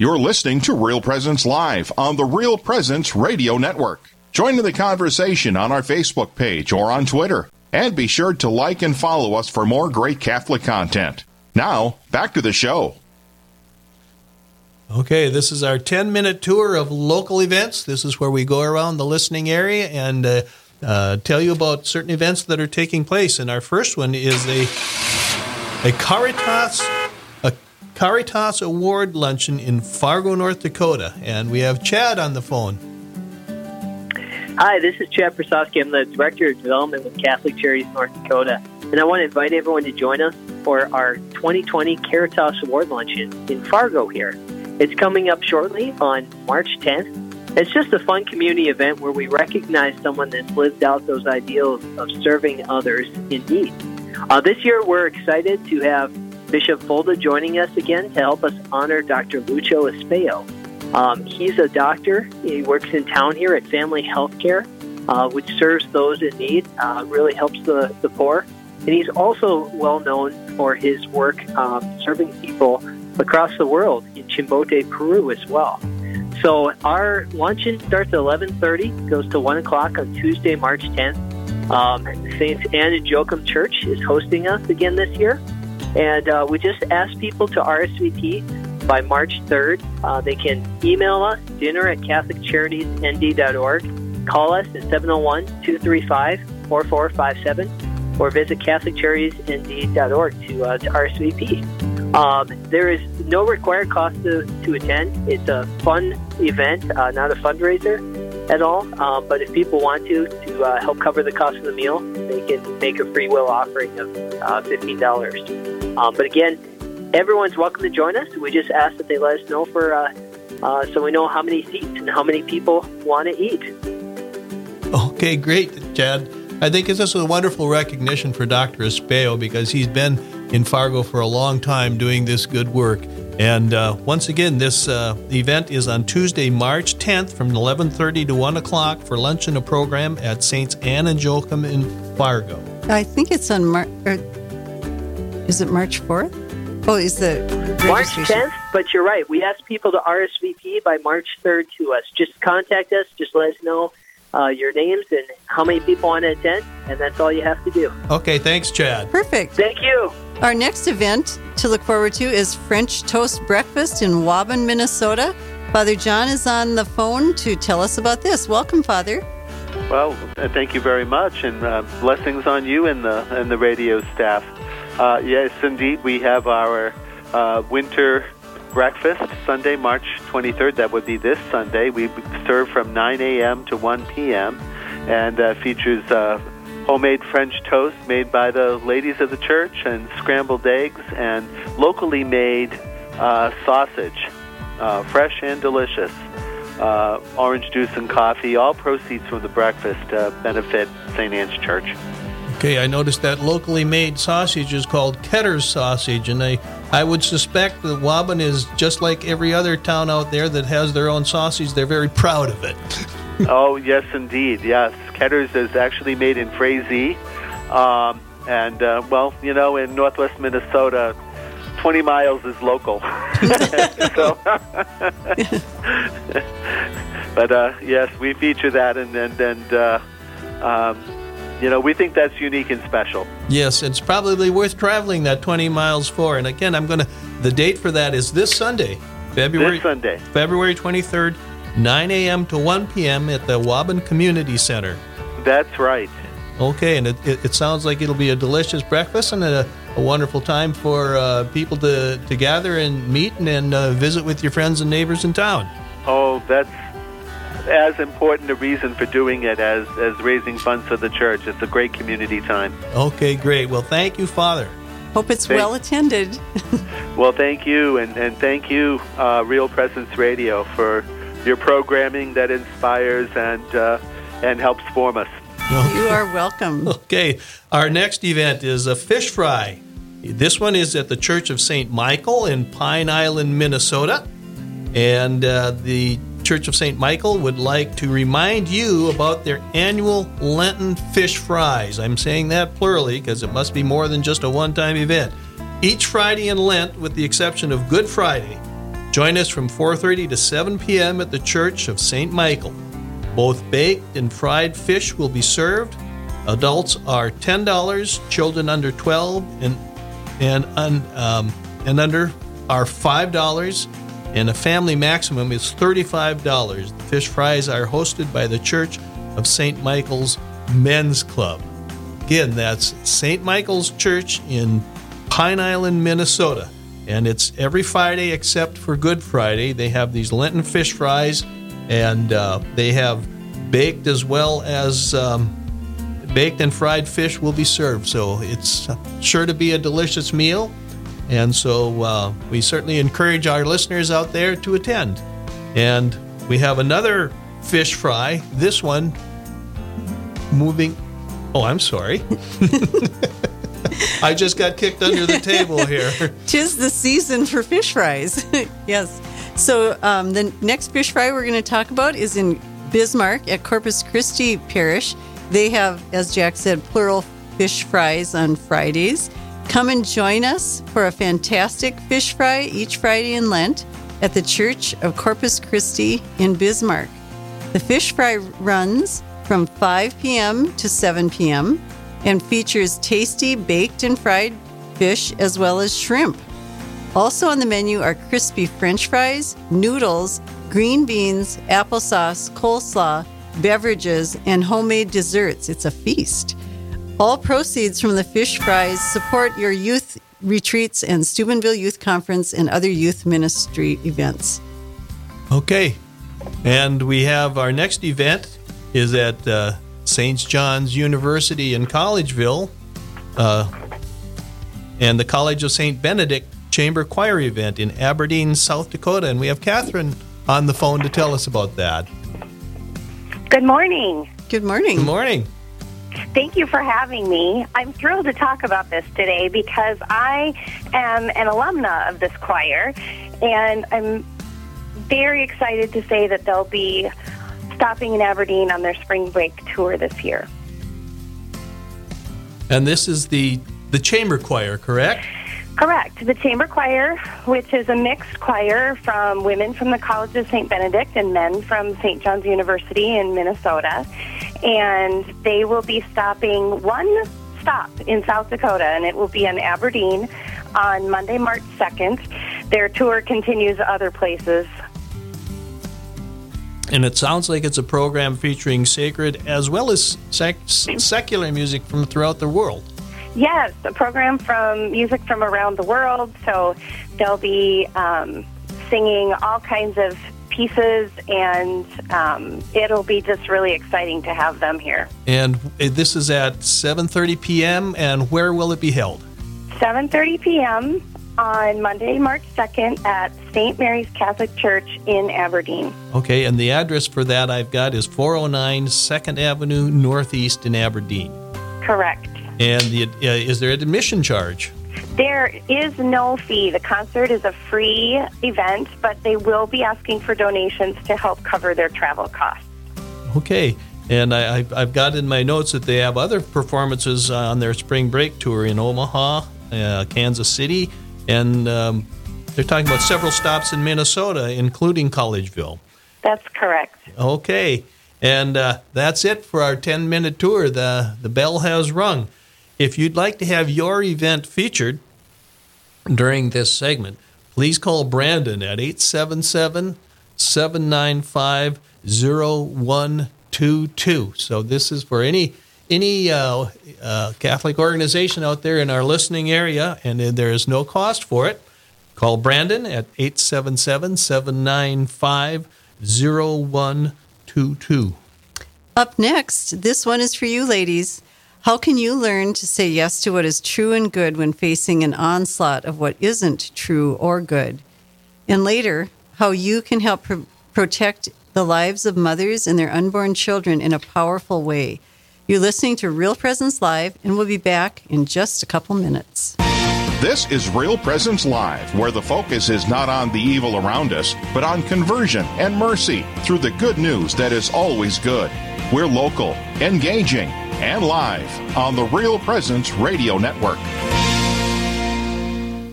You're listening to Real Presence Live on the Real Presence Radio Network. Join in the conversation on our Facebook page or on Twitter. And be sure to like and follow us for more great Catholic content. Now, back to the show. Okay, this is our 10 minute tour of local events. This is where we go around the listening area and uh, uh, tell you about certain events that are taking place. And our first one is a, a Caritas Caritas Award luncheon in Fargo, North Dakota. And we have Chad on the phone. Hi, this is Chad Prasowski. I'm the Director of Development with Catholic Charities North Dakota. And I want to invite everyone to join us for our 2020 Caritas Award Luncheon in Fargo here. It's coming up shortly on March 10th. It's just a fun community event where we recognize someone that's lived out those ideals of serving others in need. Uh, this year, we're excited to have Bishop Folda joining us again to help us honor Dr. Lucio Espejo. Um, he's a doctor. He works in town here at Family Healthcare, uh, which serves those in need, uh, really helps the, the poor. And he's also well known for his work um, serving people across the world in Chimbote, Peru as well. So our luncheon starts at 11:30, goes to 1 o'clock on Tuesday, March 10th. Um, Saints Anne and Joachim Church is hosting us again this year, and uh, we just ask people to RSVP by March 3rd. Uh, they can email us dinner at CatholicCharitiesND.org, call us at 701 235 4457, or visit CatholicCharitiesND.org to, uh, to RSVP. Um, there is no required cost to, to attend. It's a fun event, uh, not a fundraiser at all. Um, but if people want to, uh, help cover the cost of the meal, they can make a free will offering of uh, $15. Um, but again, everyone's welcome to join us. We just ask that they let us know for uh, uh, so we know how many seats and how many people want to eat. Okay, great, Chad. I think this is a wonderful recognition for Dr. Espejo because he's been in Fargo for a long time doing this good work. And uh, once again, this uh, event is on Tuesday, March 10th from 11:30 to 1 o'clock for lunch and a program at Saints Anne and Joachim in Fargo. I think it's on March. Is it March 4th? Oh, is the March 10th? But you're right. We ask people to RSVP by March 3rd to us. Just contact us. Just let us know uh, your names and how many people want to attend, and that's all you have to do. Okay, thanks, Chad. Perfect. Thank you. Our next event to look forward to is French Toast Breakfast in Waubun, Minnesota. Father John is on the phone to tell us about this. Welcome, Father. Well, uh, thank you very much, and uh, blessings on you and the and the radio staff. Uh, yes, indeed, we have our uh, winter breakfast Sunday, March 23rd. That would be this Sunday. We serve from 9 a.m. to 1 p.m. and uh, features uh, homemade French toast made by the ladies of the church and scrambled eggs and locally made uh, sausage, uh, fresh and delicious. Uh, orange juice and coffee. All proceeds from the breakfast uh, benefit St. Anne's Church. Okay, I noticed that locally made sausage is called Ketter's sausage, and I, I would suspect that Waubun is just like every other town out there that has their own sausage. They're very proud of it. oh, yes, indeed. Yes. Ketter's is actually made in Frazee. Um, and, uh, well, you know, in northwest Minnesota, 20 miles is local. so, but uh, yes, we feature that, and and, and uh, um, you know we think that's unique and special. Yes, it's probably worth traveling that 20 miles for. And again, I'm going to. The date for that is this Sunday, February This Sunday. February 23rd, 9 a.m. to 1 p.m. at the Waubun Community Center. That's right. Okay, and it, it, it sounds like it'll be a delicious breakfast and a, a wonderful time for uh, people to, to gather and meet and, and uh, visit with your friends and neighbors in town. Oh, that's as important a reason for doing it as as raising funds for the church. It's a great community time. Okay, great. Well, thank you, Father. Hope it's Thank- well attended. Well, thank you, and, and thank you, uh, Real Presence Radio, for your programming that inspires and uh, and helps form us. you are welcome. Okay, our next event is a fish fry. This one is at the Church of St. Michael in Pine Island, Minnesota. And uh, the Church of St. Michael would like to remind you about their annual Lenten fish fries. I'm saying that plurally because it must be more than just a one time event. Each Friday in Lent, with the exception of Good Friday, Join us from 4:30 to 7 p.m. at the Church of St. Michael. Both baked and fried fish will be served. Adults are $10, children under 12 and and un, um, and under are $5 and a family maximum is $35. The fish fries are hosted by the Church of St. Michael's Men's Club. Again, that's St. Michael's Church in Pine Island, Minnesota. And it's every Friday except for Good Friday. They have these Lenten fish fries, and uh, they have baked as well as um, baked and fried fish will be served. So it's sure to be a delicious meal. And so uh, we certainly encourage our listeners out there to attend. And we have another fish fry, this one moving. Oh, I'm sorry. I just got kicked under the table here. Tis the season for fish fries. yes. So um, the next fish fry we're going to talk about is in Bismarck at Corpus Christi Parish. They have, as Jack said, plural fish fries on Fridays. Come and join us for a fantastic fish fry each Friday in Lent at the Church of Corpus Christi in Bismarck. The fish fry runs from 5 p.m. to 7 p.m. and features tasty baked and fried fish as well as shrimp. Also on the menu are crispy french fries, noodles, green beans, applesauce, coleslaw, beverages, and homemade desserts. It's a feast. All proceeds from the fish fries support your youth retreats and Steubenville Youth Conference and other youth ministry events. Okay. And we have our next event is at uh, St. John's University in Collegeville uh, and the College of St. Benedict Chamber Choir event in Aberdeen, South Dakota. And we have Catherine on the phone to tell us about that. Good morning. Good morning. Good morning. Thank you for having me. I'm thrilled to talk about this today because I am an alumna of this choir, and I'm very excited to say that they'll be stopping in Aberdeen on their spring break tour this year. And this is the the chamber choir, correct? Correct. The chamber choir, which is a mixed choir from women from the College of St. Benedict and men from St. John's University in Minnesota. And they will be stopping one stop in South Dakota, and it will be in Aberdeen on Monday, March 2nd. Their tour continues other places and it sounds like it's a program featuring sacred as well as sec- secular music from throughout the world. Yes, a program from music from around the world. So they'll be um, singing all kinds of pieces, and um, it'll be just really exciting to have them here. And this is at 7:30 p.m. And where will it be held? 7:30 p.m. on Monday, March 2nd at St. Mary's Catholic Church in Aberdeen. Okay, and the address for that I've got is 409 2nd Avenue Northeast in Aberdeen. Correct. And the, uh, is there an admission charge? There is no fee. The concert is a free event, but they will be asking for donations to help cover their travel costs. Okay. And I, have got in my notes that they have other performances on their spring break tour in Omaha, uh, Kansas City, and um, they're talking about several stops in Minnesota, including Collegeville. That's correct. Okay. And uh, that's it for our 10 minute tour. The, the bell has rung. If you'd like to have your event featured during this segment, please call Brandon at 877 795 0122. So, this is for any any uh, uh, Catholic organization out there in our listening area, and there is no cost for it. Call Brandon at 877 795 0122. Up next, this one is for you, ladies. How can you learn to say yes to what is true and good when facing an onslaught of what isn't true or good? And later, how you can help pr- protect the lives of mothers and their unborn children in a powerful way. You're listening to Real Presence Live, and we'll be back in just a couple minutes. This is Real Presence Live, where the focus is not on the evil around us, but on conversion and mercy through the good news that is always good. We're local, engaging, and live on the Real Presence Radio Network.